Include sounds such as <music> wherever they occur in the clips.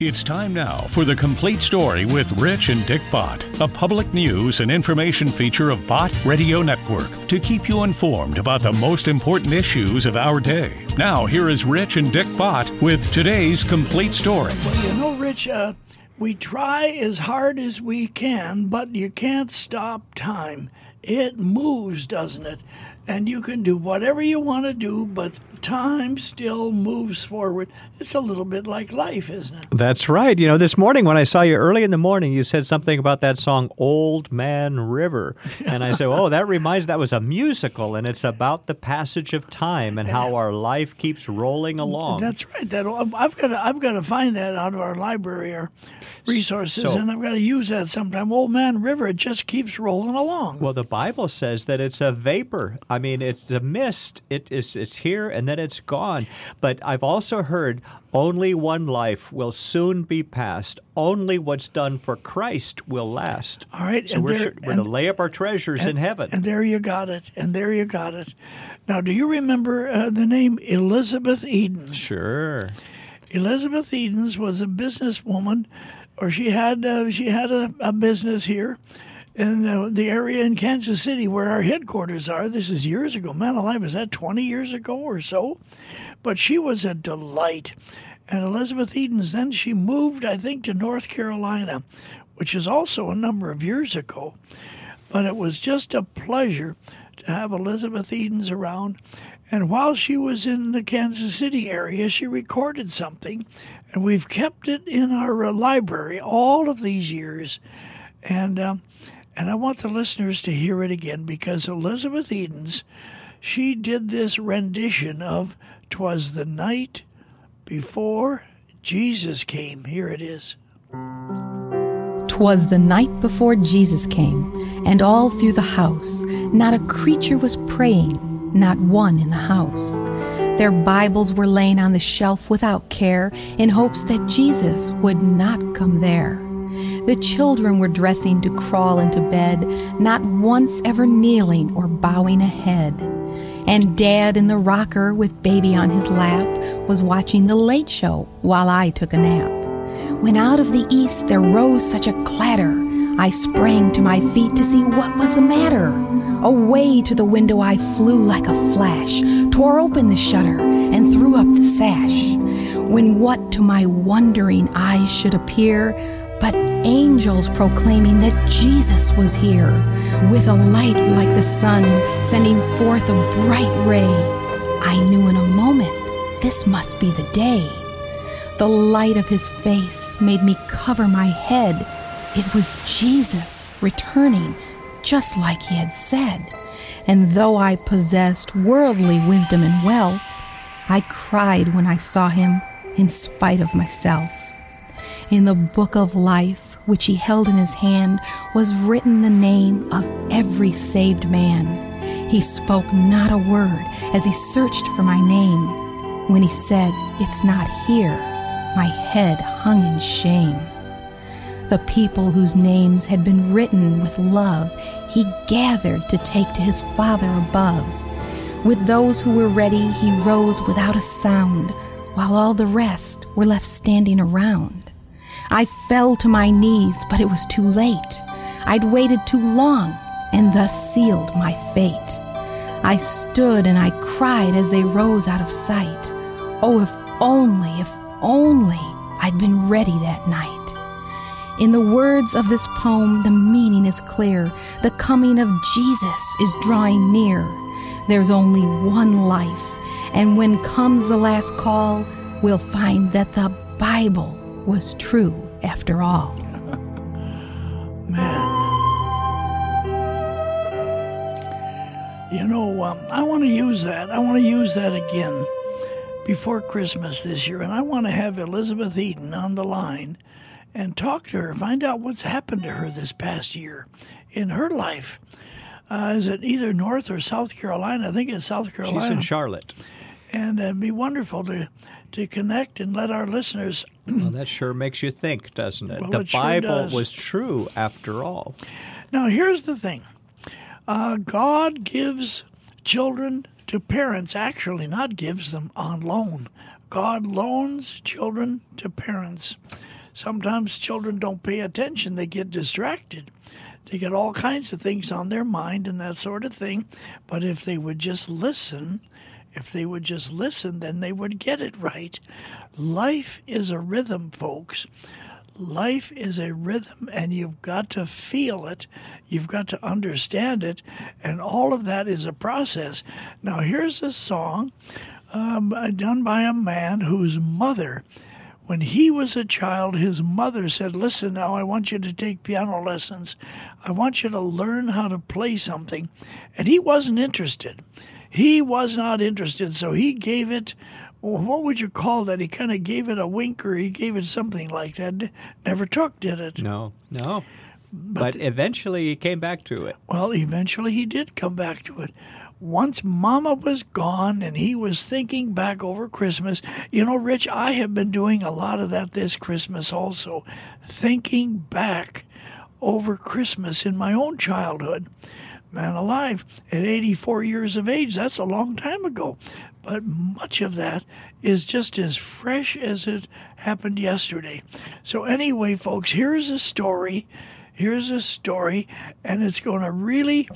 It's time now for the complete story with Rich and Dick Bott, a public news and information feature of Bott Radio Network to keep you informed about the most important issues of our day. Now, here is Rich and Dick Bott with today's complete story. Well, you know, Rich, uh, we try as hard as we can, but you can't stop time. It moves, doesn't it? And you can do whatever you want to do, but time still moves forward. It's a little bit like life, isn't it? That's right. You know, this morning when I saw you early in the morning, you said something about that song "Old Man River," and I said, "Oh, that reminds that was a musical, and it's about the passage of time and how our life keeps rolling along." That's right. That I've got to I've got to find that out of our library or resources, So- and I've got to use that sometime. Old Man River, it just keeps rolling along. Well, the Bible says that it's a vapor. I mean, it's a mist. It is it's here and then it's gone. But I've also heard only one life will soon be passed. Only what's done for Christ will last. All right, So and we're, there- we're to lay up our treasures in heaven. And there you got it. And there you got it. Now, do you remember uh, the name Elizabeth Eden? sure. Elizabeth Edens was a businesswoman, or she had uh, she had a, a business here in uh, the area in Kansas City where our headquarters are. This is years ago. Man alive, is that twenty years ago or so? But she was a delight. And Elizabeth Edens, then she moved, I think, to North Carolina, which is also a number of years ago. But it was just a pleasure to have Elizabeth Edens around. And while she was in the Kansas City area, she recorded something, and we've kept it in our library all of these years. And um, and I want the listeners to hear it again because Elizabeth Edens, she did this rendition of "Twas the Night Before Jesus Came." Here it is. 'Twas the night before Jesus came, and all through the house not a creature was praying, not one in the house. Their Bibles were laying on the shelf without care, in hopes that Jesus would not come there. The children were dressing to crawl into bed, not once ever kneeling or bowing a head. And Dad in the rocker with baby on his lap was watching the late show while I took a nap. When out of the east there rose such a clatter, I sprang to my feet to see what was the matter. Away to the window I flew like a flash, tore open the shutter, and threw up the sash. When what to my wondering eyes should appear but angels proclaiming that Jesus was here, with a light like the sun sending forth a bright ray. I knew in a moment this must be the day. The light of his face made me cover my head. It was Jesus returning, just like he had said. And though I possessed worldly wisdom and wealth, I cried when I saw him in spite of myself. In the book of life, which he held in his hand, was written the name of every saved man. He spoke not a word as he searched for my name. When he said, It's not here, my head hung in shame. The people whose names had been written with love, he gathered to take to his Father above. With those who were ready, he rose without a sound, while all the rest were left standing around. I fell to my knees, but it was too late. I'd waited too long, and thus sealed my fate. I stood and I cried as they rose out of sight. Oh, if only, if only I'd been ready that night. In the words of this poem, the meaning is clear. The coming of Jesus is drawing near. There's only one life, and when comes the last call, we'll find that the Bible was true after all. <laughs> Man. You know, um, I want to use that. I want to use that again before Christmas this year. And I want to have Elizabeth Eden on the line and talk to her, find out what's happened to her this past year in her life. Uh, is it either North or South Carolina? I think it's South Carolina. She's in Charlotte. and it'd be wonderful to, to connect and let our listeners Well, that sure makes you think, doesn't it? Well, the it Bible does. was true after all. Now, here's the thing uh, God gives children to parents, actually, not gives them on loan. God loans children to parents. sometimes children don't pay attention, they get distracted. They get all kinds of things on their mind and that sort of thing. But if they would just listen, if they would just listen, then they would get it right. Life is a rhythm, folks. Life is a rhythm, and you've got to feel it. You've got to understand it, and all of that is a process. Now, here's a song um, done by a man whose mother when he was a child, his mother said, Listen, now I want you to take piano lessons. I want you to learn how to play something. And he wasn't interested. He was not interested. So he gave it, what would you call that? He kind of gave it a wink or he gave it something like that. Never took, did it? No, no. But, but eventually he came back to it. Well, eventually he did come back to it once Mama was gone and he was thinking back over Christmas, you know, Rich, I have been doing a lot of that this Christmas also, thinking back over Christmas in my own childhood. Man alive, at 84 years of age, that's a long time ago. But much of that is just as fresh as it happened yesterday. So, anyway, folks, here's a story. Here's a story, and it's going to really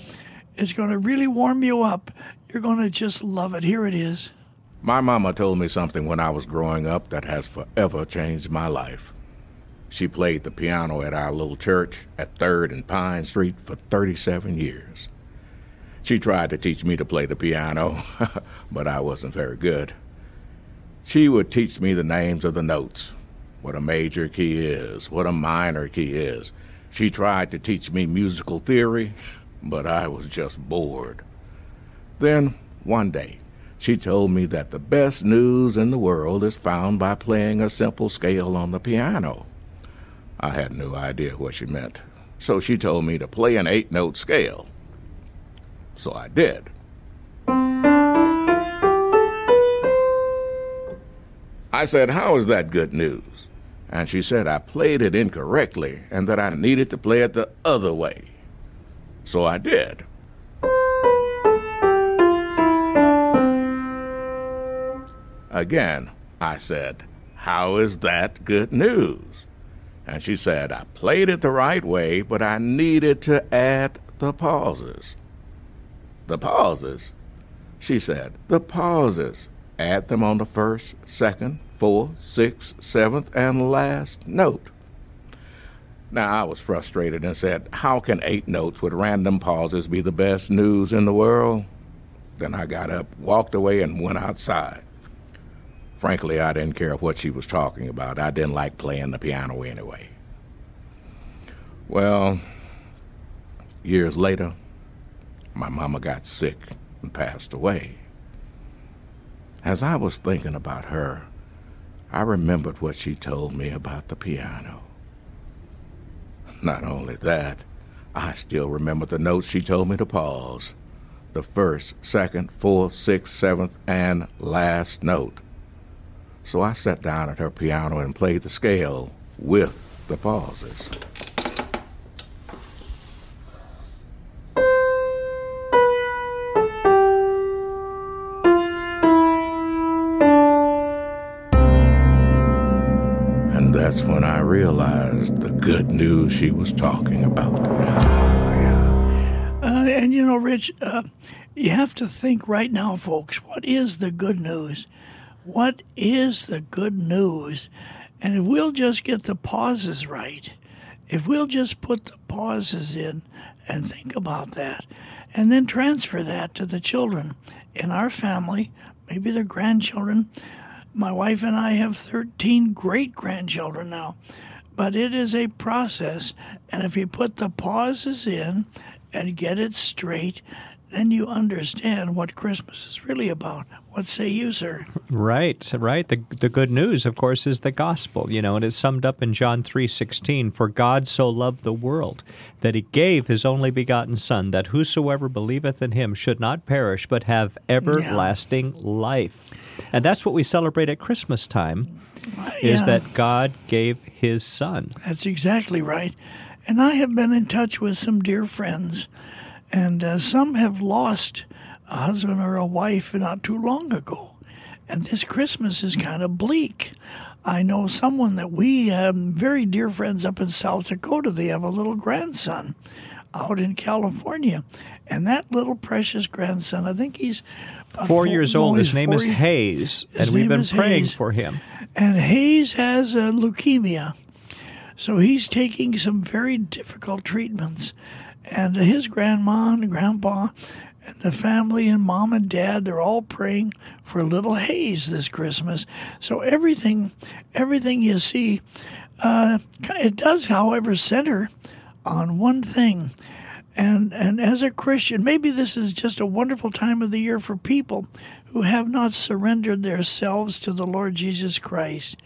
it's going to really warm you up. You're going to just love it. Here it is. My mama told me something when I was growing up that has forever changed my life. She played the piano at our little church at 3rd and Pine Street for 37 years. She tried to teach me to play the piano, <laughs> but I wasn't very good. She would teach me the names of the notes, what a major key is, what a minor key is. She tried to teach me musical theory, <laughs> but I was just bored. Then, one day, she told me that the best news in the world is found by playing a simple scale on the piano. I had no idea what she meant, so she told me to play an eight note scale. So I did. I said, How is that good news? And she said I played it incorrectly and that I needed to play it the other way. So I did. Again, I said, How is that good news? And she said, I played it the right way, but I needed to add the pauses. The pauses? She said, The pauses. Add them on the first, second, fourth, sixth, seventh, and last note. Now, I was frustrated and said, How can eight notes with random pauses be the best news in the world? Then I got up, walked away, and went outside. Frankly, I didn't care what she was talking about. I didn't like playing the piano anyway. Well, years later, my mama got sick and passed away. As I was thinking about her, I remembered what she told me about the piano. Not only that, I still remember the notes she told me to pause the first, second, fourth, sixth, seventh, and last note. So I sat down at her piano and played the scale with the pauses. And that's when I realized the good news she was talking about. Uh, and you know, Rich, uh, you have to think right now, folks, what is the good news? What is the good news? And if we'll just get the pauses right, if we'll just put the pauses in and think about that, and then transfer that to the children in our family, maybe their grandchildren, my wife and I have 13 great grandchildren now, but it is a process. And if you put the pauses in and get it straight, then you understand what Christmas is really about. What say you, sir? Right, right. The, the good news, of course, is the gospel, you know, and it's summed up in John 3.16, For God so loved the world that he gave his only begotten Son, that whosoever believeth in him should not perish, but have everlasting yeah. life. And that's what we celebrate at Christmas time, is yeah. that God gave his Son. That's exactly right. And I have been in touch with some dear friends, and uh, some have lost a husband or a wife not too long ago. And this Christmas is kind of bleak. I know someone that we have very dear friends up in South Dakota. They have a little grandson out in California, and that little precious grandson, I think he's uh, Four years old. no, His name is four- Hayes, and we've been praying Hayes. for him. And Hayes has uh, leukemia. So he's taking some very difficult treatments. And his grandma and grandpa and the family and mom and dad, they're all praying for little Hayes this Christmas. So everything, everything you see, uh, it does, however, center on one thing. And, and as a Christian, maybe this is just a wonderful time of the year for people who have not surrendered themselves to the Lord Jesus Christ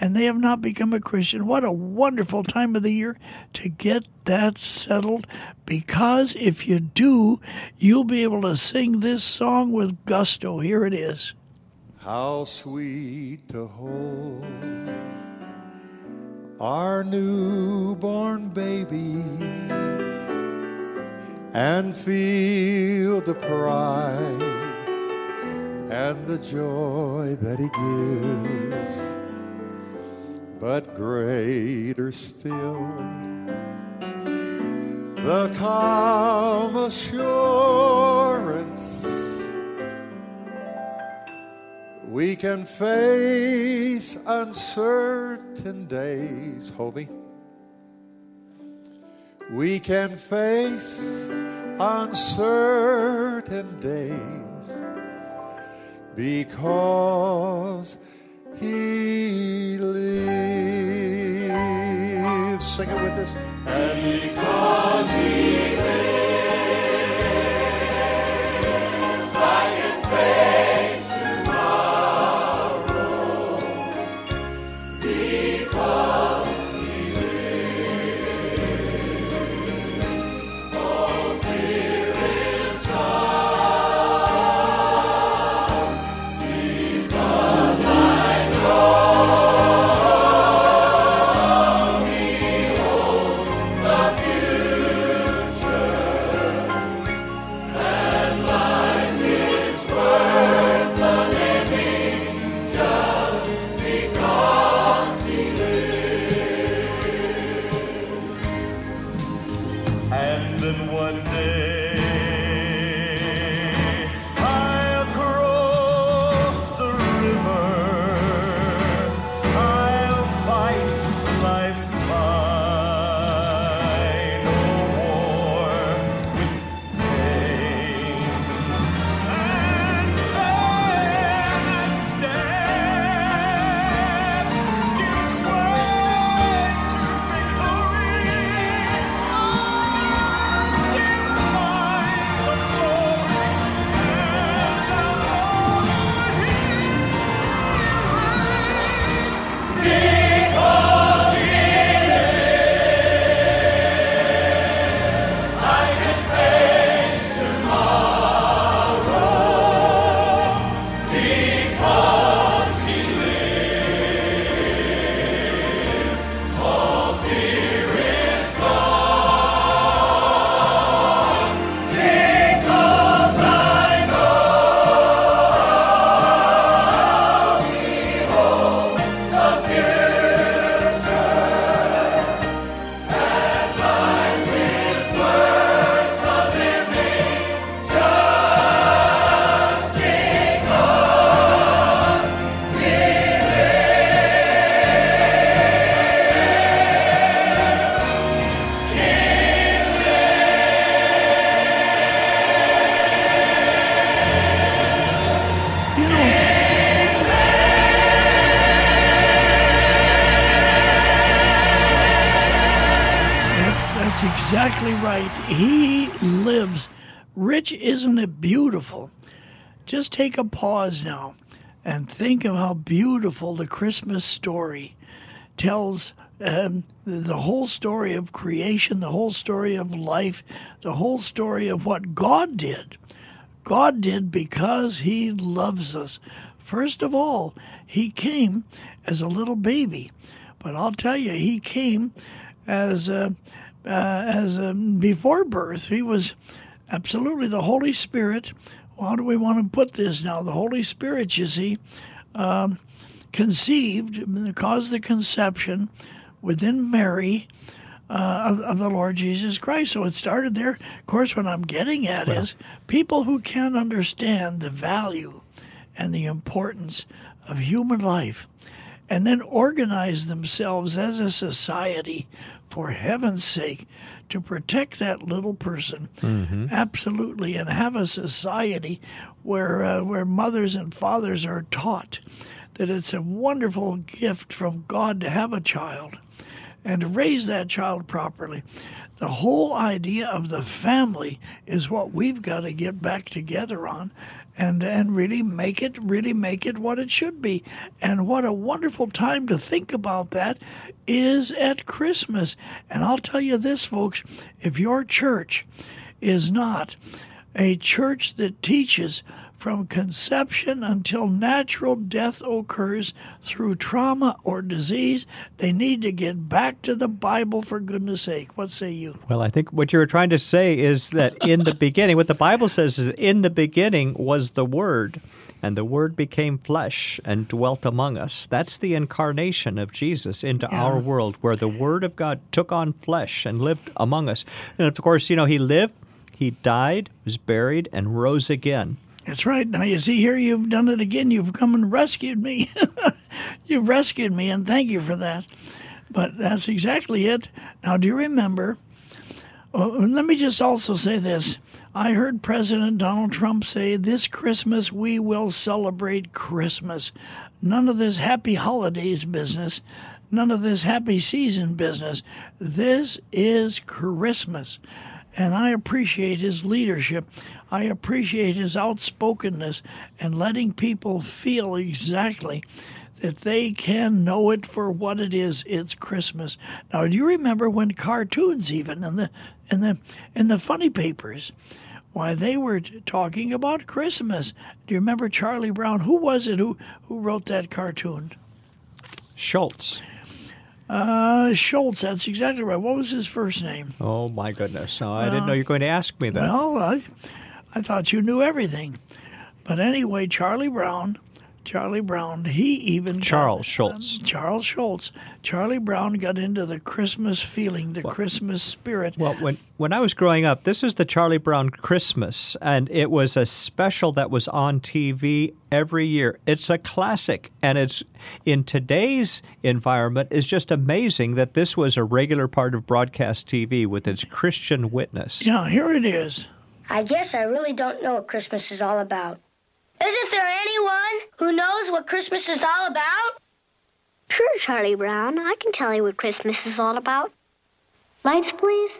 and they have not become a Christian. What a wonderful time of the year to get that settled because if you do, you'll be able to sing this song with gusto. Here it is. How sweet to hold our newborn baby and feel the pride and the joy that he gives. But greater still, the calm assurance we can face uncertain days, Hovey. We can face uncertain days because He lives. Sing it with us. And because isn't it beautiful? Just take a pause now and think of how beautiful the Christmas story tells um, the, whole story of creation, the whole story of life, the whole story of what God did. God did because He loves us. First of all, He came as a little baby, but I'll tell you, He came as uh, uh, as um, before birth. He was absolutely the Holy Spirit. How do we want to put this now? The Holy Spirit, you see, um, conceived, caused the conception within Mary uh, of, of, the Lord Jesus Christ. So it started there. Of course, what I'm getting at well. is people who can't understand the value and the importance of human life and then organize themselves as a society for heaven's sake to protect that little person mm-hmm. absolutely and have a society where uh, where mothers and fathers are taught that it's a wonderful gift from God to have a child and to raise that child properly. The whole idea of the family is what we've got to get back together on and and really make it really make it what it should be. And what a wonderful time to think about that is at Christmas. And I'll tell you this folks, if your church is not a church that teaches from conception until natural death occurs through trauma or disease. They need to get back to the Bible for goodness sake. What say you? Well, I think what you were trying to say is that in the <laughs> beginning, what the Bible says is in the beginning was the Word. And the Word became flesh and dwelt among us. That's the incarnation of Jesus into yeah. our world, where the Word of God took on flesh and lived among us. And of course, you know, He lived, He died, was buried, and rose again. That's right. Now you see here, you've done it again. You've come and rescued me. <laughs> you've rescued me, and thank you for that. But that's exactly it. Now, do you remember? Uh, let me just also say this. I heard President Donald Trump say, This Christmas we will celebrate Christmas. None of this happy holidays business, none of this happy season business. This is Christmas and I appreciate his leadership. I appreciate his outspokenness and letting people feel exactly that they can know it for what it is. It's Christmas. Now, do you remember when cartoons, even in the in the in the funny papers, why they were talking about Christmas? Do you remember Charlie Brown? Who was it who who wrote that cartoon? Schulz. Uh, Schulz, that's exactly right. What was his first name? Oh, my goodness. I didn't know you were going to ask me that. Well, I, I thought you knew everything. But anyway, Charlie Brown Charlie Brown, he even Charles got, Schulz. Um, Charles Schulz. Charlie Brown got into the Christmas feeling, the well, Christmas spirit. Well, when when I was growing up, this is the Charlie Brown Christmas, and it was a special that was on TV every year. It's a classic, and it's in today's environment. It's just amazing that this was a regular part of broadcast TV with its Christian witness. Yeah, here it is. I guess I really don't know what Christmas is all about. Isn't there anyone who knows what Christmas is all about? Sure, Charlie Brown. I can tell you what Christmas is all about. Lights, please.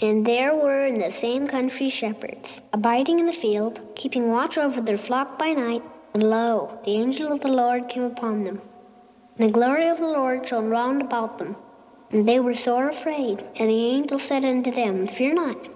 And there were in the same country shepherds, abiding in the field, keeping watch over their flock by night. And lo, the angel of the Lord came upon them. And the glory of the Lord shone round about them. And they were sore afraid. And the angel said unto them, Fear not.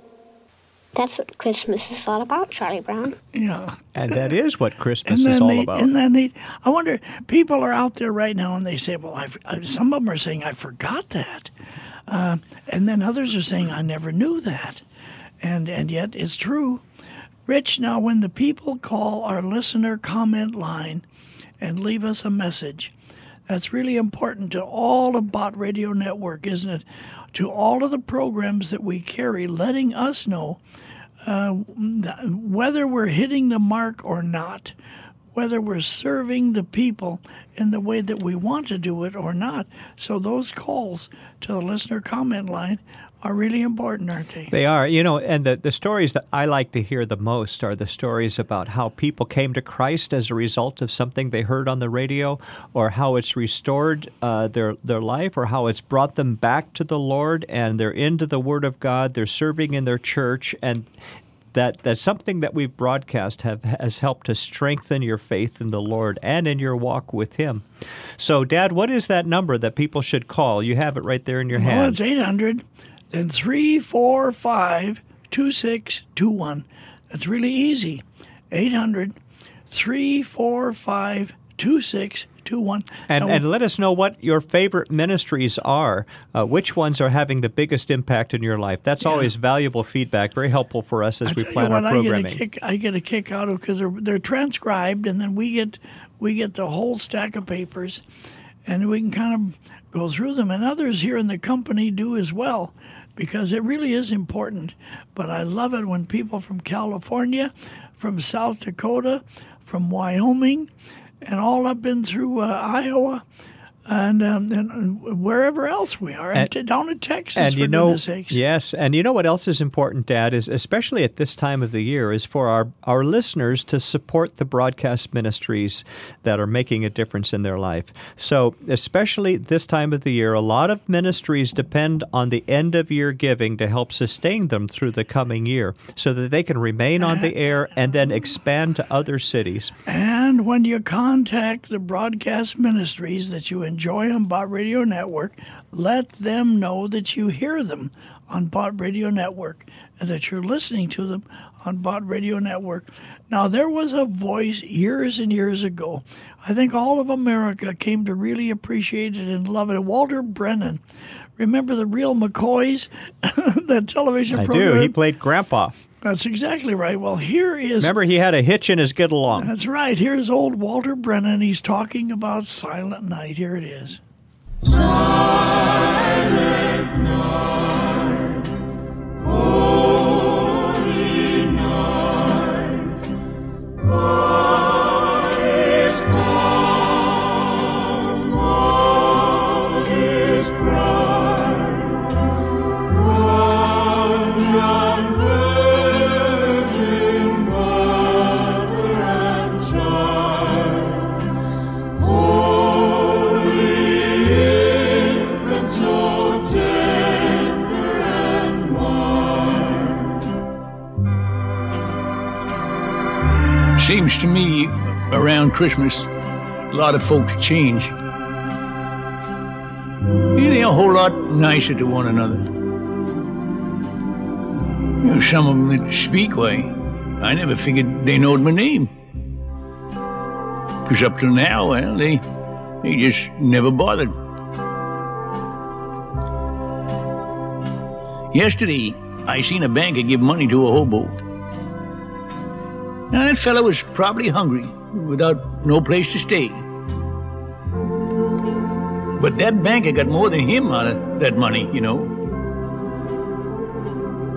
That's what Christmas is all about, Charlie Brown. Yeah. And that is what Christmas is all they, about. And then they, I wonder, people are out there right now and they say, well, I've, some of them are saying, I forgot that. Uh, and then others are saying, I never knew that. And, and yet it's true. Rich, now when the people call our listener comment line and leave us a message, that's really important to all of Bott Radio Network, isn't it? To all of the programs that we carry, letting us know uh, whether we're hitting the mark or not, whether we're serving the people in the way that we want to do it or not. So those calls to the listener comment line are really important, aren't they? They are. You know, and the, the stories that I like to hear the most are the stories about how people came to Christ as a result of something they heard on the radio, or how it's restored uh, their, their life, or how it's brought them back to the Lord and they're into the Word of God, they're serving in their church, and that, that something that we've broadcast have, has helped to strengthen your faith in the Lord and in your walk with Him. So, Dad, what is that number that people should call? You have it right there in your Well, hand. it's 800, then 345 2621. That's really easy. 800 345 2621. And, and let us know what your favorite ministries are. Uh, which ones are having the biggest impact in your life? That's always valuable feedback, very helpful for us as we plan our programming. I get a kick. I get a kick out of because they're they're transcribed, and then we get we get the whole stack of papers, and we can kind of go through them. And others here in the company do as well, because it really is important. But I love it when people from California, from South Dakota, from Wyoming, and all up in through uh, Iowa. And, um, and wherever else we are, and, And- down in Texas, and for you know, goodness sakes. yes, and you know what else is important, Dad, is especially at this time of the year, is for our our listeners to support the broadcast ministries that are making a difference in their life. So, especially this time of the year, a lot of ministries depend on the end of year giving to help sustain them through the coming year, so that they can remain on the air and then expand to other cities. And when you contact the broadcast ministries that you enjoy on Bott Radio Network, let them know that you hear them on Bott Radio Network and that you're listening to them on Bott Radio Network. Now, there was a voice years and years ago. I think all of America came to really appreciate it and love it. Walter Brennan. Remember the real McCoys? <laughs> that television I program? do. He played Grandpa. That's exactly right. Well, here is Remember, he had a hitch in his get along. that's right. Here's old Walter Brennan. He's talking about Silent Night. Here it is. Seems to me around Christmas, a lot of folks change. They're a whole lot nicer to one another. You know, some of them that speak, why, I never figured they knowed my name. Because up till now, well, they, they just never bothered. Yesterday, I seen a banker give money to a hobo. Now, that fellow was probably hungry, without no place to stay. But that banker got more than him out of that money, you know.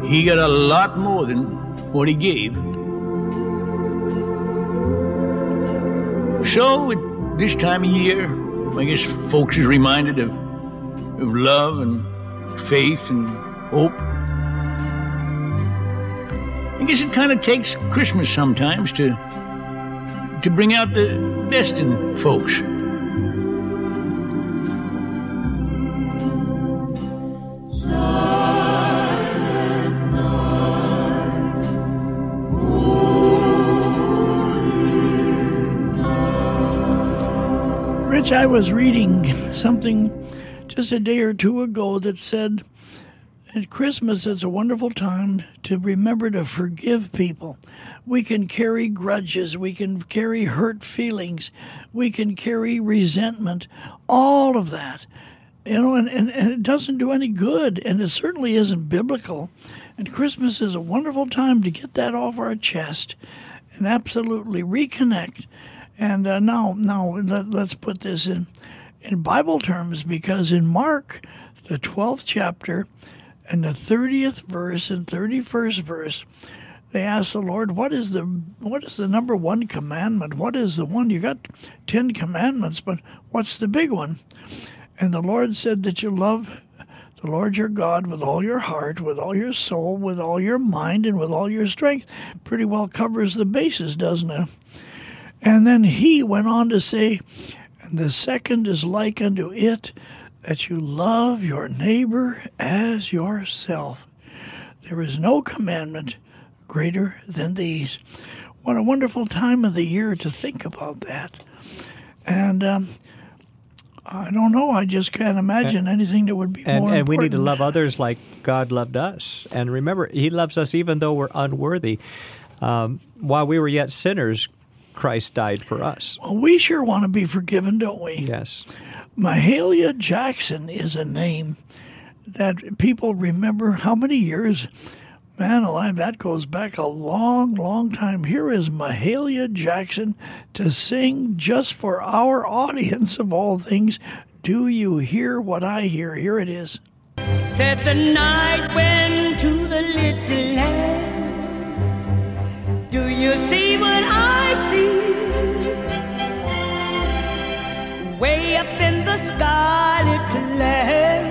He got a lot more than what he gave. So, at this time of year, I guess folks is reminded of, of love and faith and hope. I guess it kind of takes Christmas sometimes to to bring out the best in folks. Rich, I was reading something just a day or two ago that said at Christmas it's a wonderful time to remember to forgive people. We can carry grudges, we can carry hurt feelings, we can carry resentment, all of that. You know, and, and, and it doesn't do any good, and it certainly isn't biblical. And Christmas is a wonderful time to get that off our chest and absolutely reconnect. And uh, now, now let, let's put this in in Bible terms because in Mark, the twelfth chapter, and the thirtieth verse and thirty-first verse, they ask the Lord, "What is the what is the number one commandment? What is the one you got ten commandments, but what's the big one?" And the Lord said that you love the Lord your God with all your heart, with all your soul, with all your mind, and with all your strength. Pretty well covers the bases, doesn't it? And then he went on to say, And the second is like unto it, that you love your neighbor as yourself. There is no commandment greater than these. What a wonderful time of the year to think about that. And um, I don't know. I just can't imagine anything that would be and, more and we need to love others like God loved us. And remember, He loves us even though we're unworthy. Um, while we were yet sinners, Christ died for us. Well, we sure want to be forgiven, don't we? Yes. Mahalia Jackson is a name that people remember how many years? Man alive, that goes back a long, long time. Here is Mahalia Jackson to sing just for our audience of all things. Do you hear what I hear? Here it is. Said the night went to the little land. Do you see what I see? Way up in the sky, land.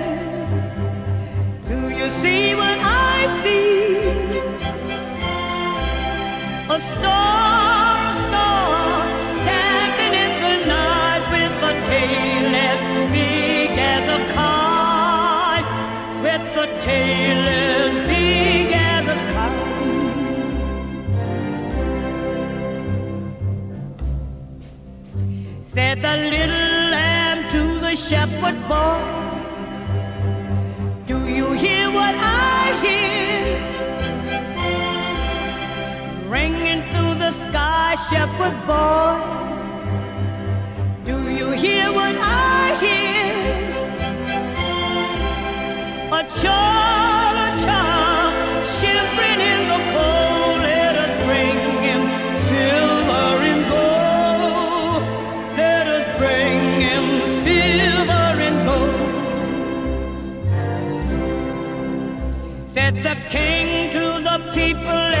Do you see what I see? A star, a star, dancing in the night with a tail as big as a kite, with a tail as big as a kite. Said the little shepherd boy, Do you hear what I hear? ringing through the sky, shepherd boy. Do you hear what I hear? A child, Said the king to the people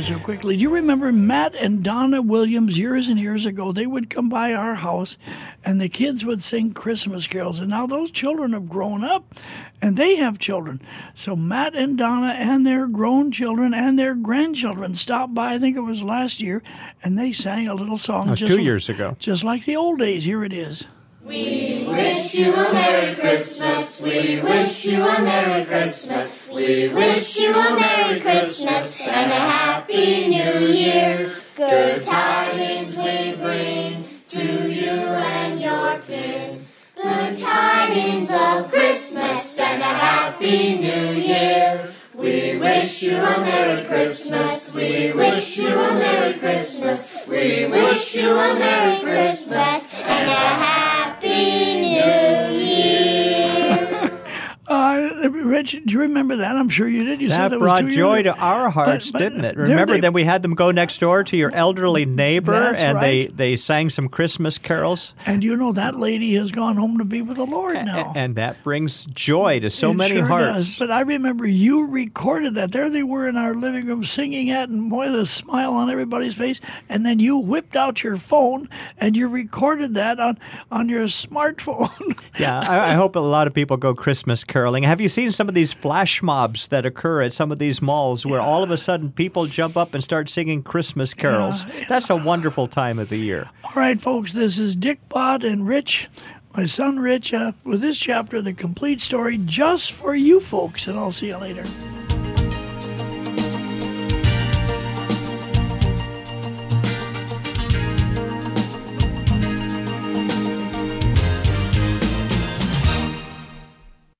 so quickly. Do you remember Matt and Donna Williams years and years ago? They would come by our house and the kids would sing Christmas carols. And now those children have grown up and they have children. So Matt and Donna and their grown children and their grandchildren stopped by, I think it was last year, and they sang a little song. Uh, just two years ago. Just like the old days. Here it is. We wish you a Merry Christmas. We wish you a Merry Christmas. We wish you a Merry Christmas and a Happy New Year. Good tidings we bring to you and your kin. Good tidings of Christmas and a Happy New Year. We wish you a Merry Christmas. We wish you a Merry Christmas. We wish you a Merry Christmas and a Happy New Year. Uh, Rich, do you remember that? I'm sure you did. You said that that was brought joy ago. to our hearts, But- but didn't it? Remember, they- then we had them go next door to your elderly neighbor, and they right. they sang some Christmas carols, And you know that lady has gone home to be with the Lord now. and that brings joy to so It many sure hearts. does. But I remember you recorded that. There they were in our living room singing it, and boy, the smile on everybody's face. And then you whipped out your phone and you recorded that on on your smartphone. Yeah, I, I hope a lot of people go Christmas <laughs> caroling. Have you seen some of these flash mobs that occur at some of these malls where all of a sudden people jump up and start singing Christmas carols? That's a wonderful time of the year. All right, folks, this is Dick Bott and Rich, my son Rich, uh, with this chapter, The Complete Story, just for you folks, and I'll see you later.